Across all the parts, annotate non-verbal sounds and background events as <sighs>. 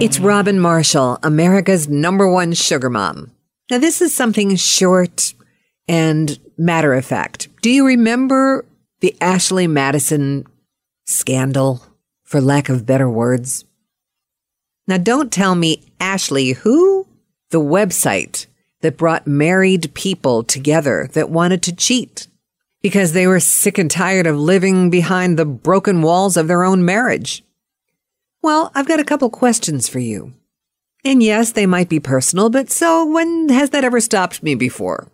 It's Robin Marshall, America's number one sugar mom. Now, this is something short and matter of fact. Do you remember the Ashley Madison scandal, for lack of better words? Now, don't tell me Ashley who? The website that brought married people together that wanted to cheat because they were sick and tired of living behind the broken walls of their own marriage. Well, I've got a couple questions for you. And yes, they might be personal, but so when has that ever stopped me before?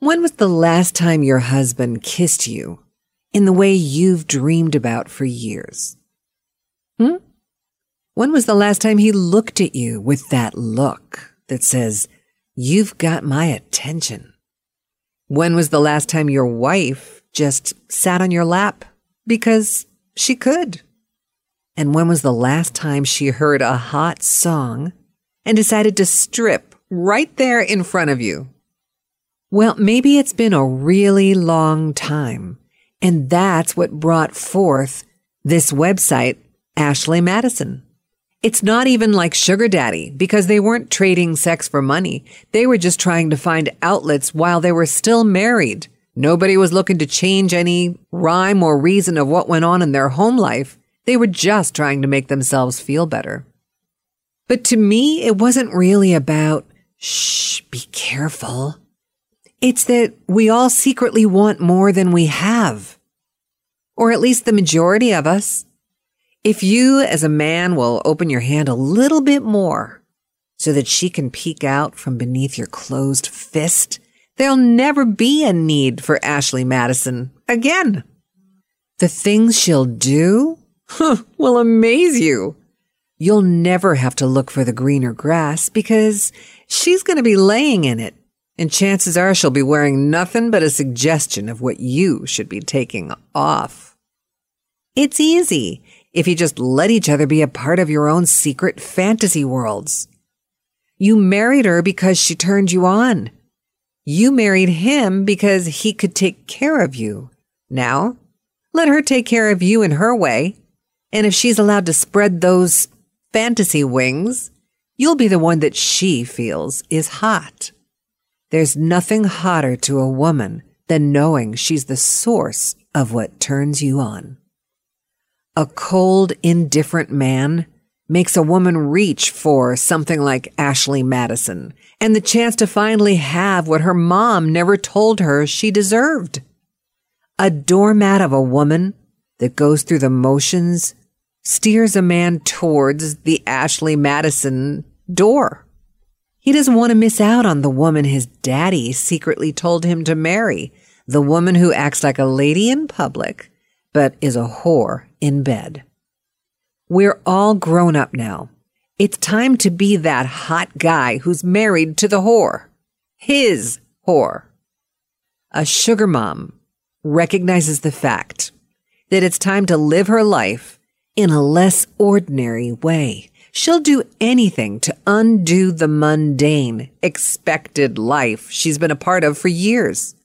When was the last time your husband kissed you in the way you've dreamed about for years? Hmm? When was the last time he looked at you with that look that says, You've got my attention? When was the last time your wife just sat on your lap because she could? And when was the last time she heard a hot song and decided to strip right there in front of you? Well, maybe it's been a really long time. And that's what brought forth this website, Ashley Madison. It's not even like Sugar Daddy because they weren't trading sex for money. They were just trying to find outlets while they were still married. Nobody was looking to change any rhyme or reason of what went on in their home life. They were just trying to make themselves feel better. But to me, it wasn't really about, shh, be careful. It's that we all secretly want more than we have. Or at least the majority of us. If you, as a man, will open your hand a little bit more so that she can peek out from beneath your closed fist, there'll never be a need for Ashley Madison again. The things she'll do will amaze you. You'll never have to look for the greener grass because she's going to be laying in it. And chances are she'll be wearing nothing but a suggestion of what you should be taking off. It's easy if you just let each other be a part of your own secret fantasy worlds. You married her because she turned you on. You married him because he could take care of you. Now, let her take care of you in her way and if she's allowed to spread those fantasy wings, you'll be the one that she feels is hot. There's nothing hotter to a woman than knowing she's the source of what turns you on. A cold, indifferent man makes a woman reach for something like Ashley Madison and the chance to finally have what her mom never told her she deserved. A doormat of a woman that goes through the motions steers a man towards the Ashley Madison door. He doesn't want to miss out on the woman his daddy secretly told him to marry, the woman who acts like a lady in public, but is a whore in bed. We're all grown up now. It's time to be that hot guy who's married to the whore. His whore. A sugar mom recognizes the fact that it's time to live her life in a less ordinary way. She'll do anything to undo the mundane, expected life she's been a part of for years.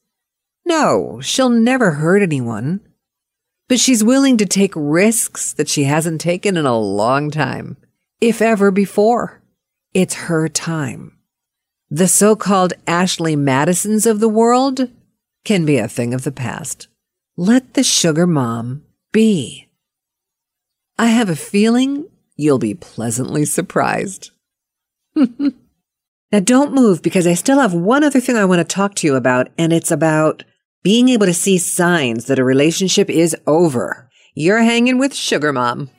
No, she'll never hurt anyone. But she's willing to take risks that she hasn't taken in a long time, if ever before. It's her time. The so-called Ashley Madisons of the world can be a thing of the past. Let the sugar mom be. I have a feeling you'll be pleasantly surprised. <laughs> now don't move because I still have one other thing I want to talk to you about, and it's about being able to see signs that a relationship is over. You're hanging with Sugar Mom.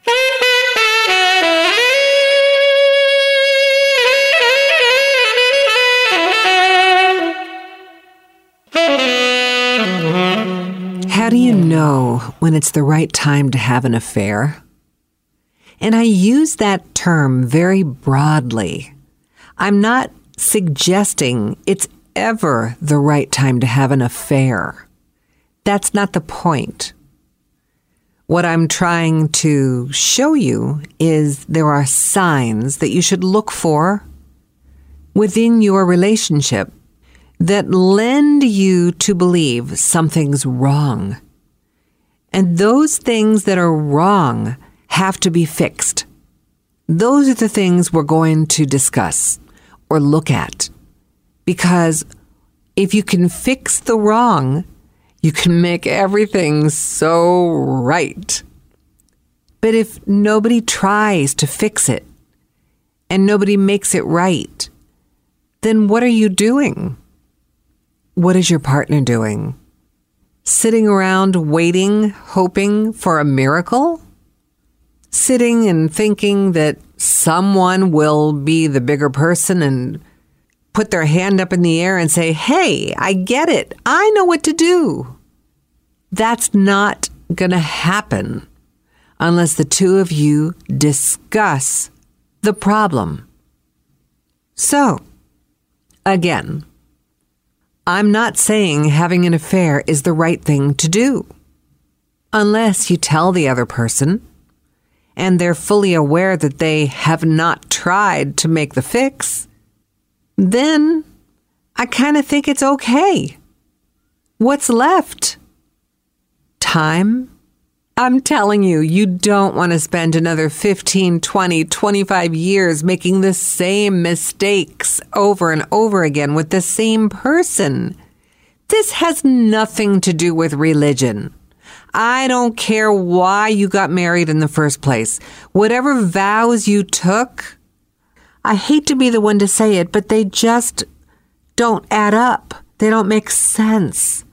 How do you know when it's the right time to have an affair? And I use that term very broadly. I'm not suggesting it's ever the right time to have an affair. That's not the point. What I'm trying to show you is there are signs that you should look for within your relationship that lend you to believe something's wrong. And those things that are wrong have to be fixed. those are the things we're going to discuss or look at. Because if you can fix the wrong, you can make everything so right. But if nobody tries to fix it and nobody makes it right, then what are you doing? What is your partner doing? Sitting around waiting, hoping for a miracle? Sitting and thinking that someone will be the bigger person and put their hand up in the air and say, Hey, I get it. I know what to do. That's not going to happen unless the two of you discuss the problem. So, again, I'm not saying having an affair is the right thing to do. Unless you tell the other person and they're fully aware that they have not tried to make the fix, then I kind of think it's okay. What's left? Time I'm telling you, you don't want to spend another 15, 20, 25 years making the same mistakes over and over again with the same person. This has nothing to do with religion. I don't care why you got married in the first place. Whatever vows you took, I hate to be the one to say it, but they just don't add up. They don't make sense.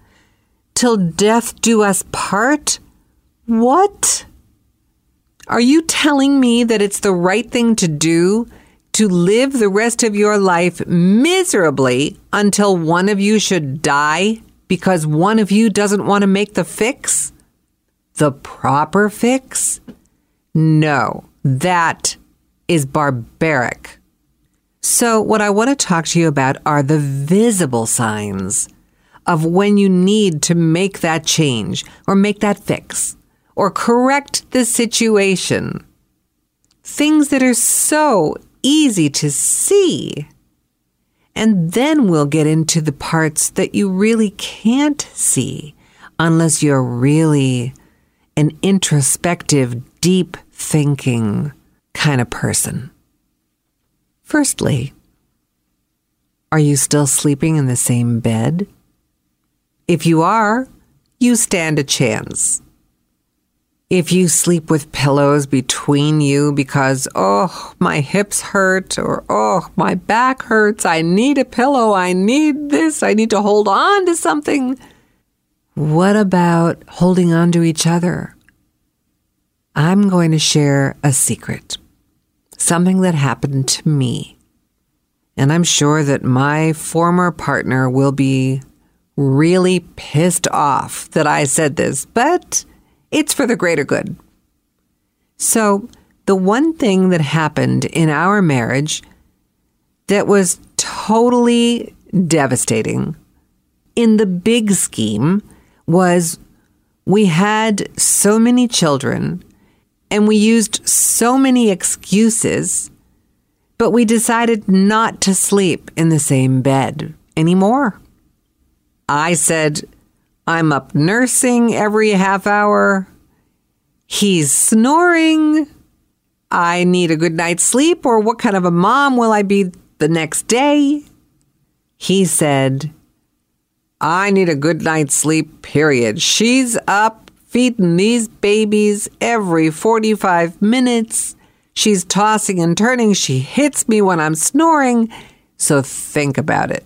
Till death do us part? What? Are you telling me that it's the right thing to do to live the rest of your life miserably until one of you should die because one of you doesn't want to make the fix? The proper fix? No, that is barbaric. So, what I want to talk to you about are the visible signs of when you need to make that change or make that fix or correct the situation. Things that are so easy to see. And then we'll get into the parts that you really can't see unless you're really an introspective, deep thinking kind of person. Firstly, are you still sleeping in the same bed? If you are, you stand a chance. If you sleep with pillows between you because, oh, my hips hurt or, oh, my back hurts, I need a pillow, I need this, I need to hold on to something. What about holding on to each other? I'm going to share a secret, something that happened to me. And I'm sure that my former partner will be really pissed off that I said this, but it's for the greater good. So, the one thing that happened in our marriage that was totally devastating in the big scheme was we had so many children and we used so many excuses, but we decided not to sleep in the same bed anymore. I said, I'm up nursing every half hour. He's snoring. I need a good night's sleep, or what kind of a mom will I be the next day? He said, I need a good night's sleep, period. She's up feeding these babies every 45 minutes. She's tossing and turning. She hits me when I'm snoring. So think about it.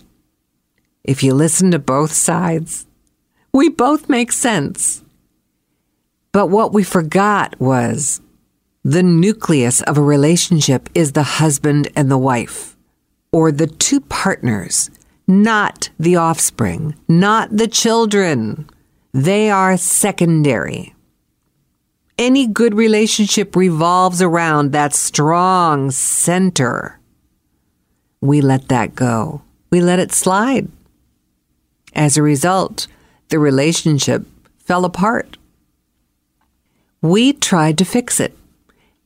If you listen to both sides, we both make sense. But what we forgot was the nucleus of a relationship is the husband and the wife, or the two partners, not the offspring, not the children. They are secondary. Any good relationship revolves around that strong center. We let that go. We let it slide. As a result, the relationship fell apart. We tried to fix it.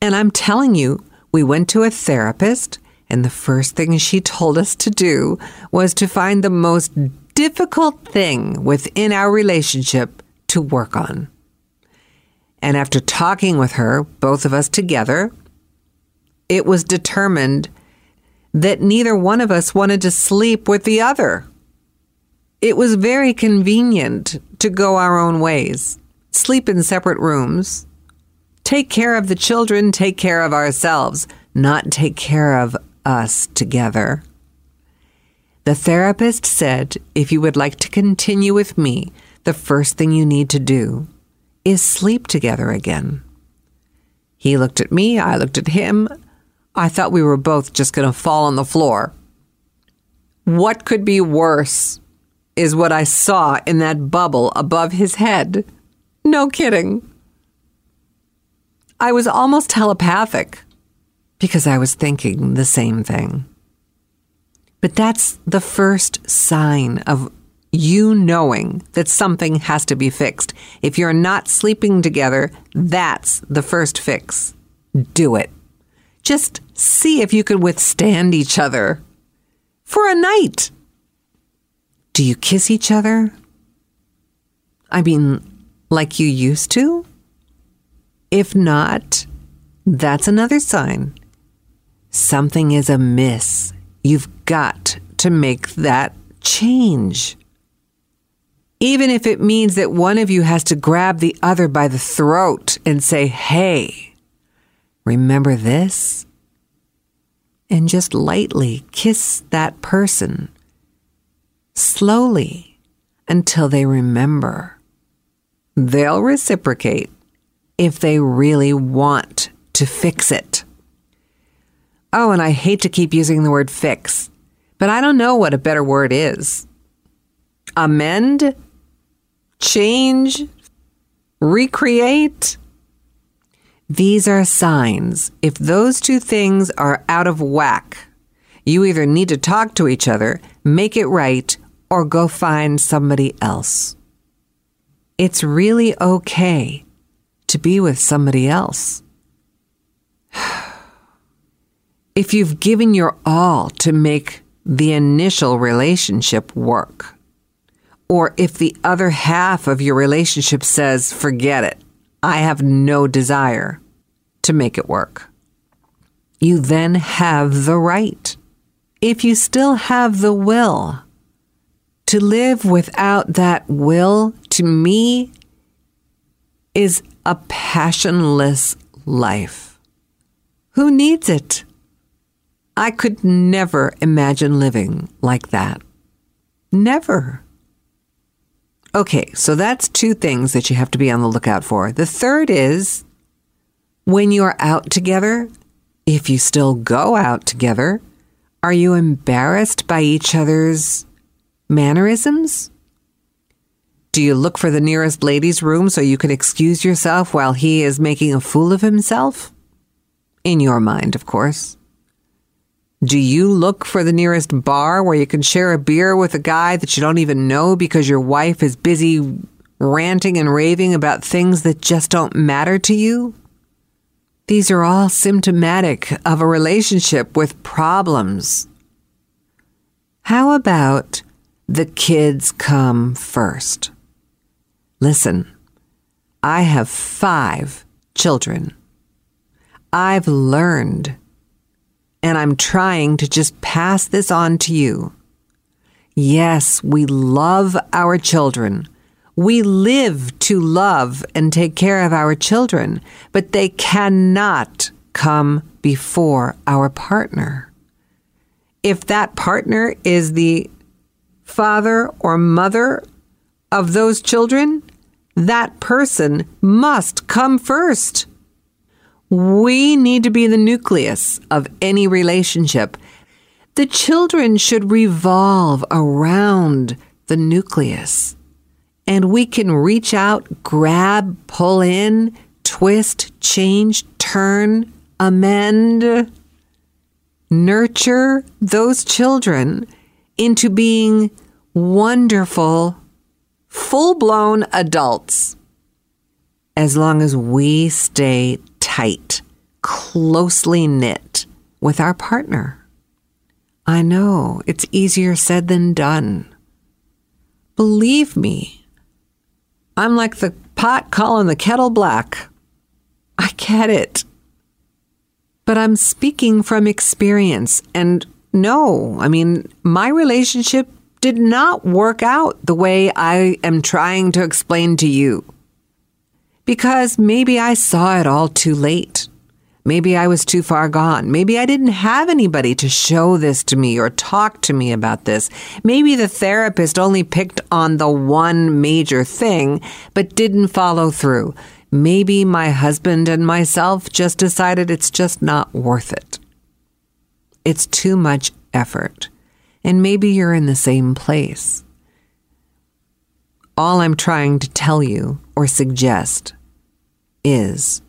And I'm telling you, we went to a therapist, and the first thing she told us to do was to find the most difficult thing within our relationship to work on. And after talking with her, both of us together, it was determined that neither one of us wanted to sleep with the other. It was very convenient to go our own ways, sleep in separate rooms, take care of the children, take care of ourselves, not take care of us together. The therapist said if you would like to continue with me, the first thing you need to do is sleep together again. He looked at me, I looked at him. I thought we were both just going to fall on the floor. What could be worse is what I saw in that bubble above his head. No kidding. I was almost telepathic because I was thinking the same thing. But that's the first sign of you knowing that something has to be fixed. If you're not sleeping together, that's the first fix. Do it. Just see if you can withstand each other for a night. Do you kiss each other? I mean, like you used to? If not, that's another sign. Something is amiss. You've got to make that change. Even if it means that one of you has to grab the other by the throat and say, Hey, remember this? And just lightly kiss that person slowly until they remember. They'll reciprocate if they really want to fix it. Oh, and I hate to keep using the word fix, but I don't know what a better word is. Amend? change, recreate. These are signs. If those two things are out of whack, you either need to talk to each other, make it right, or go find somebody else. It's really okay to be with somebody else. <sighs> <sighs> if you've given your all to make the initial relationship work, or if the other half of your relationship says, forget it, I have no desire to make it work, you then have the right, if you still have the will, to live without that will, to me, is a passionless life. Who needs it? I could never imagine living like that. Never. Okay, so that's two things that you have to be on the lookout for. The third is when you're out together, if you still go out together, are you embarrassed by each other's mannerisms? Do you look for the nearest ladies' room so you can excuse yourself while he is making a fool of himself? In your mind, of course. Do you look for the nearest bar where you can share a beer with a guy that you don't even know because your wife is busy ranting and raving about things that just don't matter to you? These are all symptomatic of a relationship with problems. How about the kids come first? Listen, I have five children. I've learned and I'm trying to just pass this on to you. Yes, we love our children. We live to love and take care of our children, but they cannot come before our partner. If that partner is the father or mother of those children, that person must come first. We need to be the nucleus of any relationship. The children should revolve around the nucleus. And we can reach out, grab, pull in, twist, change, turn, amend, nurture those children into being wonderful, full blown adults as long as we stay tight, closely knit with our partner. I know it's easier said than done. Believe me, I'm like the pot calling the kettle black. I get it. But I'm speaking from experience. And no, I mean, my relationship did not work out the way I am trying to explain to you. Because maybe I saw it all too late. Maybe I was too far gone. Maybe I didn't have anybody to show this to me or talk to me about this. Maybe the therapist only picked on the one major thing, but didn't follow through. Maybe my husband and myself just decided it's just not worth it. It's too much effort. And maybe you're in the same place. All I'm trying to tell you or suggest is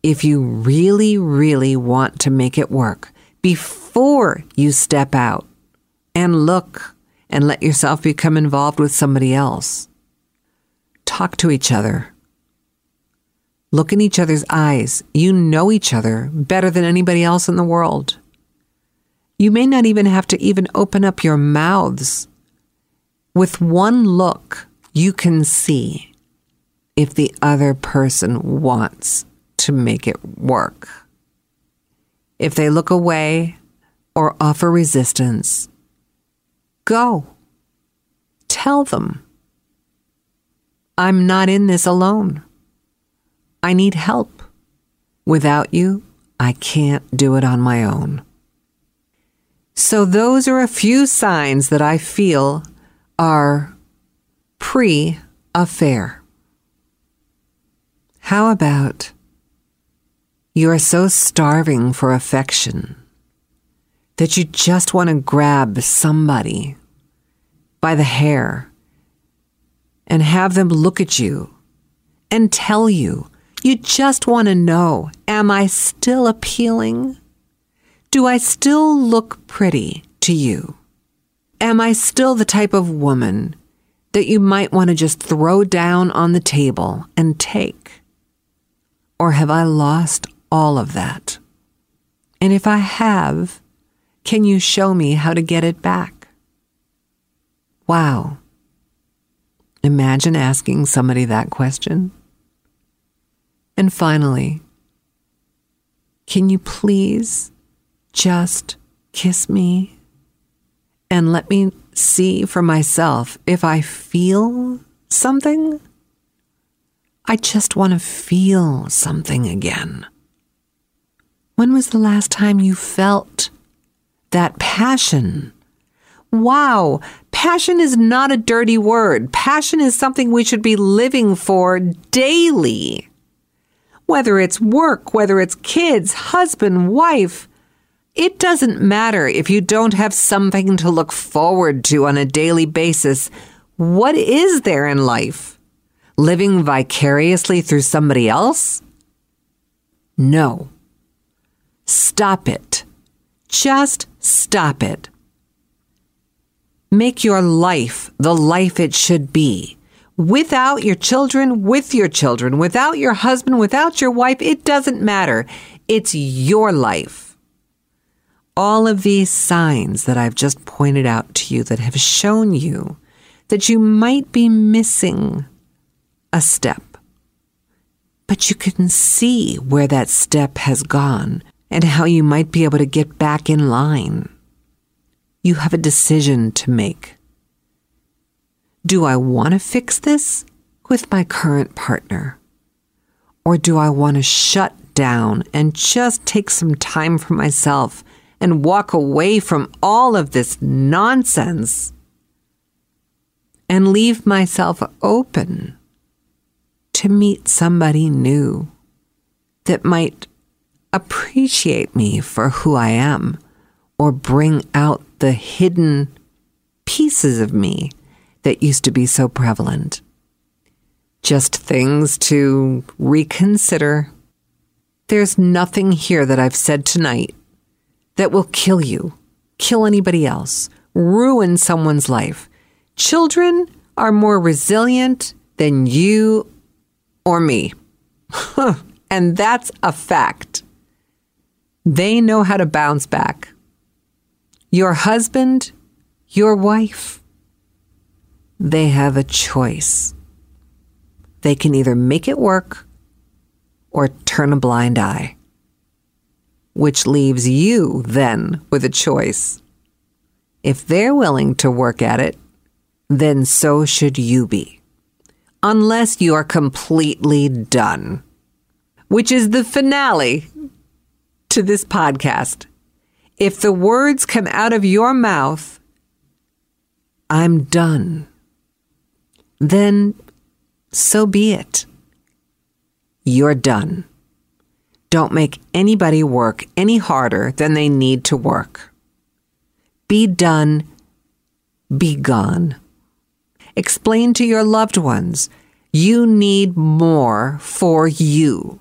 if you really, really want to make it work before you step out and look and let yourself become involved with somebody else, talk to each other. Look in each other's eyes. You know each other better than anybody else in the world. You may not even have to even open up your mouths. With one look, you can see if the other person wants to make it work. If they look away or offer resistance, go. Tell them, I'm not in this alone. I need help. Without you, I can't do it on my own. So, those are a few signs that I feel are pre affair. How about you are so starving for affection that you just want to grab somebody by the hair and have them look at you and tell you, you just want to know, am I still appealing? Do I still look pretty to you? Am I still the type of woman that you might want to just throw down on the table and take? Or have I lost all of that? And if I have, can you show me how to get it back? Wow. Imagine asking somebody that question. And finally, can you please just kiss me and let me see for myself if I feel something? I just want to feel something again. When was the last time you felt that passion? Wow, passion is not a dirty word. Passion is something we should be living for daily. Whether it's work, whether it's kids, husband, wife, it doesn't matter if you don't have something to look forward to on a daily basis. What is there in life? Living vicariously through somebody else? No. Stop it. Just stop it. Make your life the life it should be. Without your children, with your children, without your husband, without your wife, it doesn't matter. It's your life. All of these signs that I've just pointed out to you that have shown you that you might be missing a step. But you can see where that step has gone and how you might be able to get back in line. You have a decision to make. Do I want to fix this with my current partner? Or do I want to shut down and just take some time for myself and walk away from all of this nonsense and leave myself open to meet somebody new that might appreciate me for who I am or bring out the hidden pieces of me that used to be so prevalent. Just things to reconsider. There's nothing here that I've said tonight that will kill you, kill anybody else, ruin someone's life. Children are more resilient than you or me. <laughs> and that's a fact. They know how to bounce back. Your husband, your wife, they have a choice. They can either make it work or turn a blind eye. Which leaves you then with a choice. If they're willing to work at it, then so should you be. Unless you are completely done, which is the finale to this podcast. If the words come out of your mouth, I'm done, then so be it. You're done. Don't make anybody work any harder than they need to work. Be done. Be gone. Explain to your loved ones you need more for you.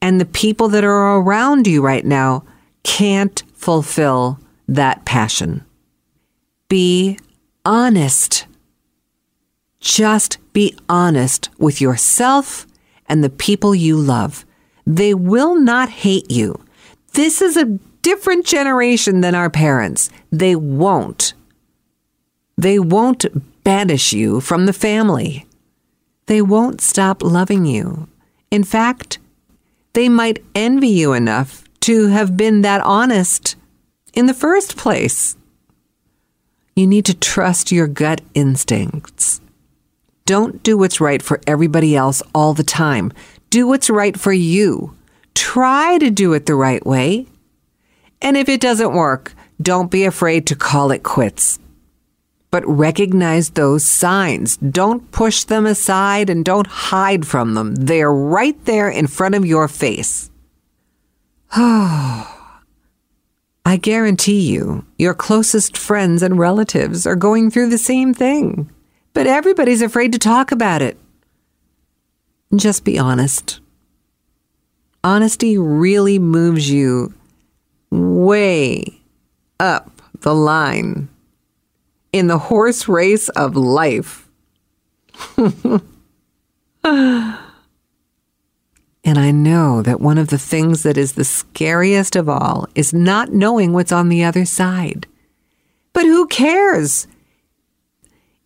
And the people that are around you right now can't fulfill that passion. Be honest. Just be honest with yourself and the people you love. They will not hate you. This is a different generation than our parents. They won't. They won't banish you from the family. They won't stop loving you. In fact, they might envy you enough to have been that honest in the first place. You need to trust your gut instincts. Don't do what's right for everybody else all the time. Do what's right for you. Try to do it the right way. And if it doesn't work, don't be afraid to call it quits. But recognize those signs. Don't push them aside and don't hide from them. They're right there in front of your face. <sighs> I guarantee you, your closest friends and relatives are going through the same thing, but everybody's afraid to talk about it. Just be honest. Honesty really moves you way up the line in the horse race of life. <laughs> and I know that one of the things that is the scariest of all is not knowing what's on the other side. But who cares?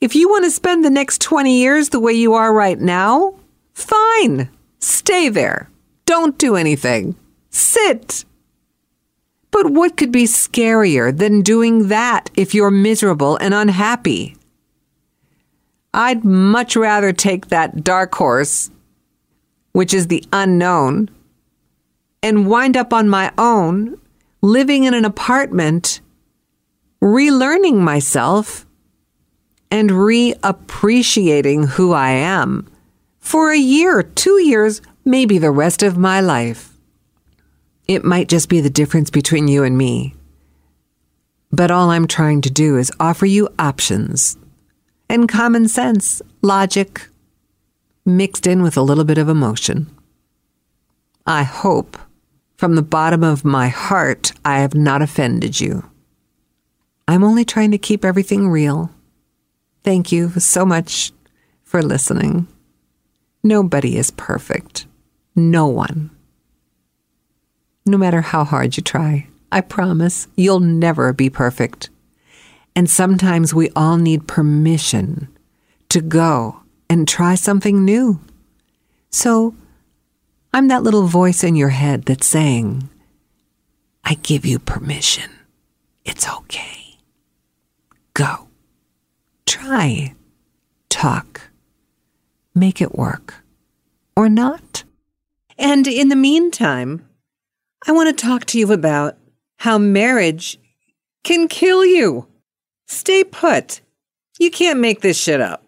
If you want to spend the next 20 years the way you are right now, fine. Stay there. Don't do anything. Sit. But what could be scarier than doing that if you're miserable and unhappy? I'd much rather take that dark horse, which is the unknown, and wind up on my own, living in an apartment, relearning myself, and reappreciating who I am for a year, two years, maybe the rest of my life. It might just be the difference between you and me. But all I'm trying to do is offer you options and common sense, logic, mixed in with a little bit of emotion. I hope from the bottom of my heart I have not offended you. I'm only trying to keep everything real. Thank you so much for listening. Nobody is perfect. No one no matter how hard you try. I promise you'll never be perfect. And sometimes we all need permission to go and try something new. So I'm that little voice in your head that's saying, I give you permission. It's okay. Go. Try. Talk. Make it work. Or not. And in the meantime, I want to talk to you about how marriage can kill you. Stay put. You can't make this shit up.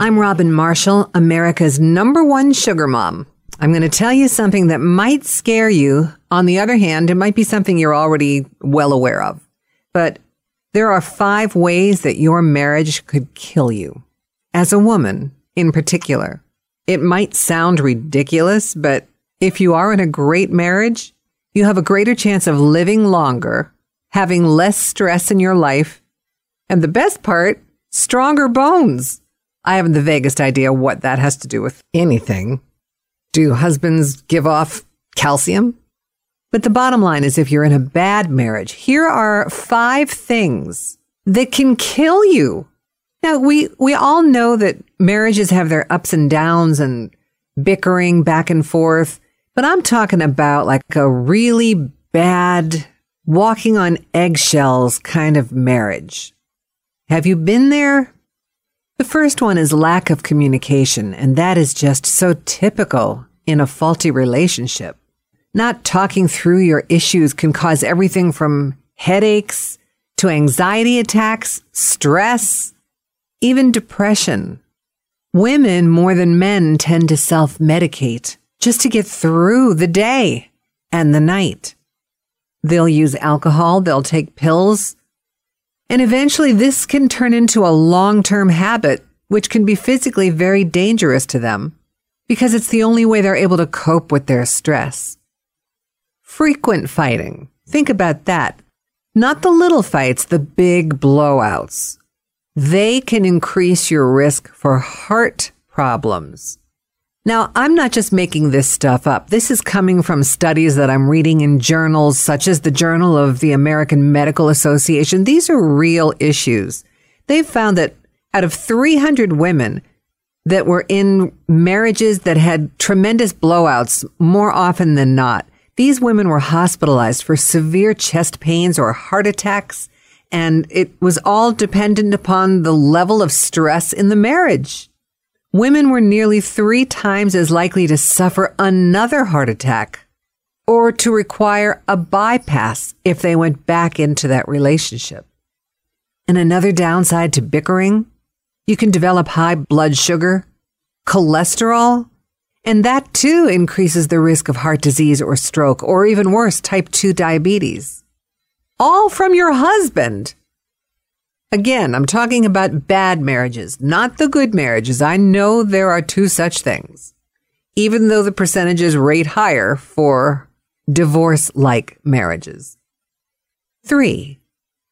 I'm Robin Marshall, America's number one sugar mom. I'm going to tell you something that might scare you. On the other hand, it might be something you're already well aware of. But there are five ways that your marriage could kill you. As a woman, in particular, it might sound ridiculous, but if you are in a great marriage, you have a greater chance of living longer, having less stress in your life, and the best part, stronger bones. I haven't the vaguest idea what that has to do with anything. Do husbands give off calcium? But the bottom line is if you're in a bad marriage, here are five things that can kill you. Now, we, we all know that marriages have their ups and downs and bickering back and forth, but I'm talking about like a really bad walking on eggshells kind of marriage. Have you been there? The first one is lack of communication, and that is just so typical in a faulty relationship. Not talking through your issues can cause everything from headaches to anxiety attacks, stress, even depression. Women more than men tend to self medicate just to get through the day and the night. They'll use alcohol, they'll take pills, and eventually this can turn into a long term habit, which can be physically very dangerous to them because it's the only way they're able to cope with their stress. Frequent fighting. Think about that. Not the little fights, the big blowouts. They can increase your risk for heart problems. Now, I'm not just making this stuff up. This is coming from studies that I'm reading in journals such as the Journal of the American Medical Association. These are real issues. They've found that out of 300 women that were in marriages that had tremendous blowouts more often than not, these women were hospitalized for severe chest pains or heart attacks, and it was all dependent upon the level of stress in the marriage. Women were nearly three times as likely to suffer another heart attack or to require a bypass if they went back into that relationship. And another downside to bickering, you can develop high blood sugar, cholesterol, and that too increases the risk of heart disease or stroke, or even worse, type 2 diabetes. All from your husband. Again, I'm talking about bad marriages, not the good marriages. I know there are two such things, even though the percentages rate higher for divorce like marriages. Three,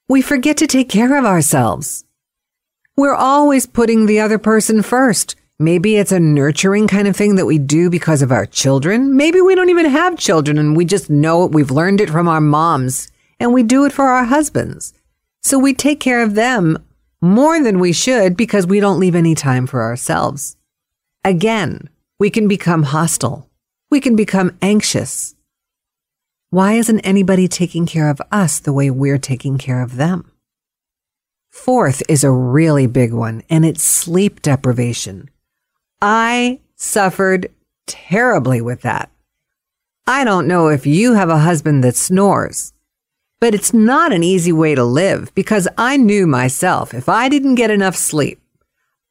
we forget to take care of ourselves. We're always putting the other person first. Maybe it's a nurturing kind of thing that we do because of our children. Maybe we don't even have children and we just know it. We've learned it from our moms and we do it for our husbands. So we take care of them more than we should because we don't leave any time for ourselves. Again, we can become hostile. We can become anxious. Why isn't anybody taking care of us the way we're taking care of them? Fourth is a really big one, and it's sleep deprivation. I suffered terribly with that. I don't know if you have a husband that snores, but it's not an easy way to live because I knew myself if I didn't get enough sleep,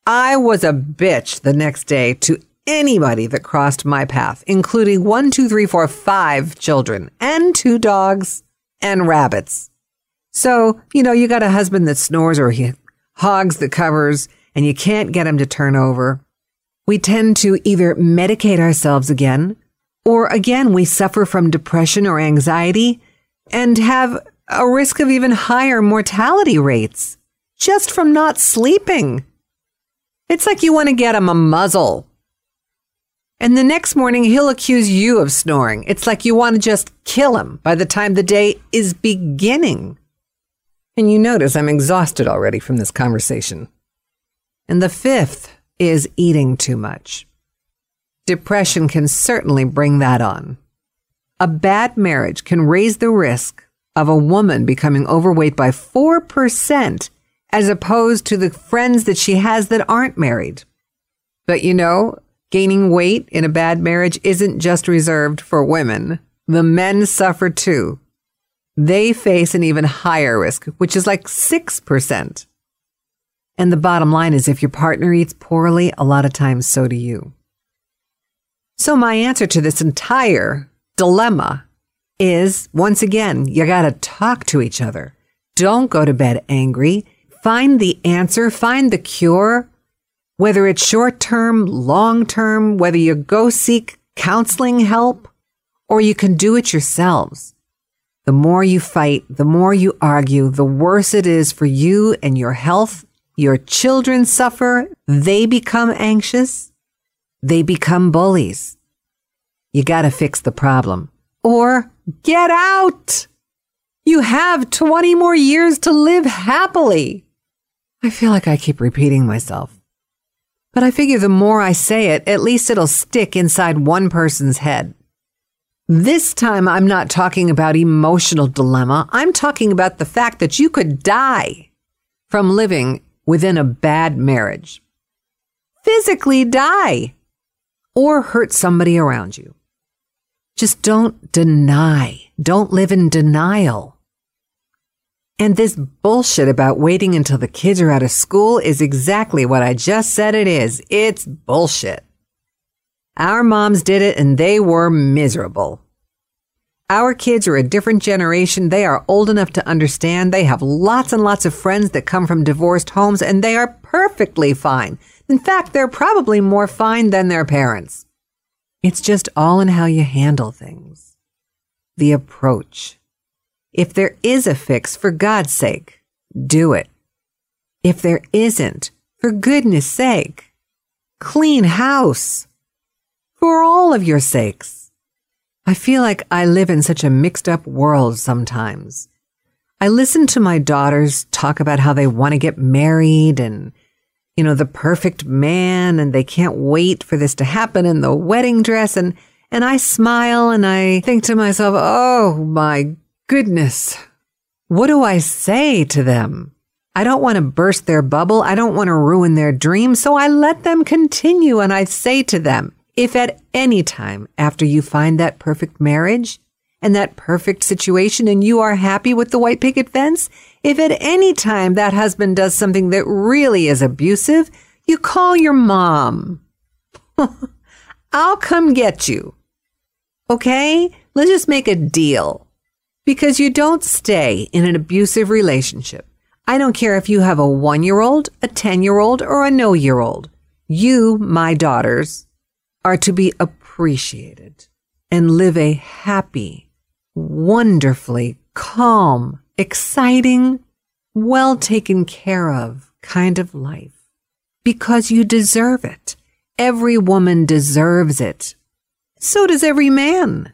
I was a bitch the next day to anybody that crossed my path, including one, two, three, four, five children and two dogs and rabbits. So, you know, you got a husband that snores or he hogs the covers and you can't get him to turn over we tend to either medicate ourselves again, or again, we suffer from depression or anxiety and have a risk of even higher mortality rates just from not sleeping. It's like you want to get him a muzzle. And the next morning, he'll accuse you of snoring. It's like you want to just kill him by the time the day is beginning. And you notice I'm exhausted already from this conversation. And the fifth is eating too much. Depression can certainly bring that on. A bad marriage can raise the risk of a woman becoming overweight by 4% as opposed to the friends that she has that aren't married. But you know, gaining weight in a bad marriage isn't just reserved for women. The men suffer too. They face an even higher risk, which is like 6%. And the bottom line is if your partner eats poorly, a lot of times so do you. So my answer to this entire dilemma is once again, you got to talk to each other. Don't go to bed angry. Find the answer, find the cure, whether it's short term, long term, whether you go seek counseling help or you can do it yourselves. The more you fight, the more you argue, the worse it is for you and your health your children suffer. They become anxious. They become bullies. You got to fix the problem or get out. You have 20 more years to live happily. I feel like I keep repeating myself. But I figure the more I say it, at least it'll stick inside one person's head. This time, I'm not talking about emotional dilemma. I'm talking about the fact that you could die from living within a bad marriage. Physically die or hurt somebody around you. Just don't deny. Don't live in denial. And this bullshit about waiting until the kids are out of school is exactly what I just said it is. It's bullshit. Our moms did it and they were miserable. Our kids are a different generation. They are old enough to understand. They have lots and lots of friends that come from divorced homes and they are perfectly fine. In fact, they're probably more fine than their parents. It's just all in how you handle things. The approach. If there is a fix, for God's sake, do it. If there isn't, for goodness sake, clean house. For all of your sakes. I feel like I live in such a mixed up world sometimes. I listen to my daughters talk about how they want to get married and, you know, the perfect man and they can't wait for this to happen in the wedding dress. And, and I smile and I think to myself, oh my goodness. What do I say to them? I don't want to burst their bubble. I don't want to ruin their dream. So I let them continue and I say to them, if at any time after you find that perfect marriage and that perfect situation and you are happy with the white picket fence, if at any time that husband does something that really is abusive, you call your mom. <laughs> I'll come get you. Okay? Let's just make a deal. Because you don't stay in an abusive relationship. I don't care if you have a one year old, a 10 year old, or a no year old. You, my daughters, are to be appreciated and live a happy, wonderfully calm, exciting, well taken care of kind of life because you deserve it. Every woman deserves it. So does every man.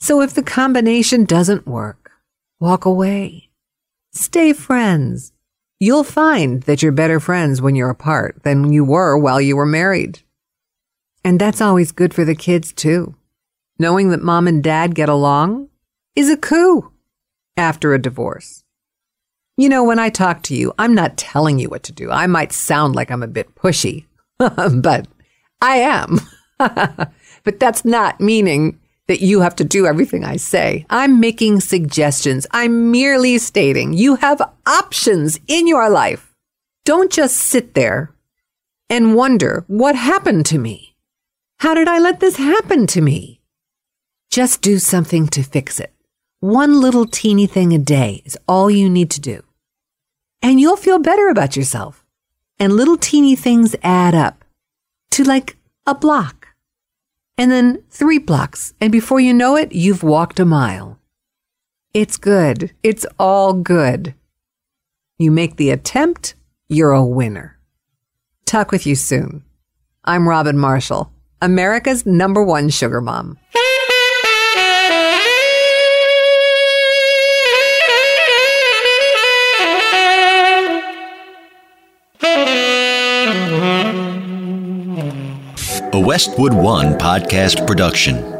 So if the combination doesn't work, walk away. Stay friends. You'll find that you're better friends when you're apart than you were while you were married. And that's always good for the kids too. Knowing that mom and dad get along is a coup after a divorce. You know, when I talk to you, I'm not telling you what to do. I might sound like I'm a bit pushy, <laughs> but I am. <laughs> but that's not meaning that you have to do everything I say. I'm making suggestions. I'm merely stating you have options in your life. Don't just sit there and wonder what happened to me. How did I let this happen to me? Just do something to fix it. One little teeny thing a day is all you need to do. And you'll feel better about yourself. And little teeny things add up to like a block. And then three blocks. And before you know it, you've walked a mile. It's good. It's all good. You make the attempt, you're a winner. Talk with you soon. I'm Robin Marshall. America's number one sugar mom. A Westwood One podcast production.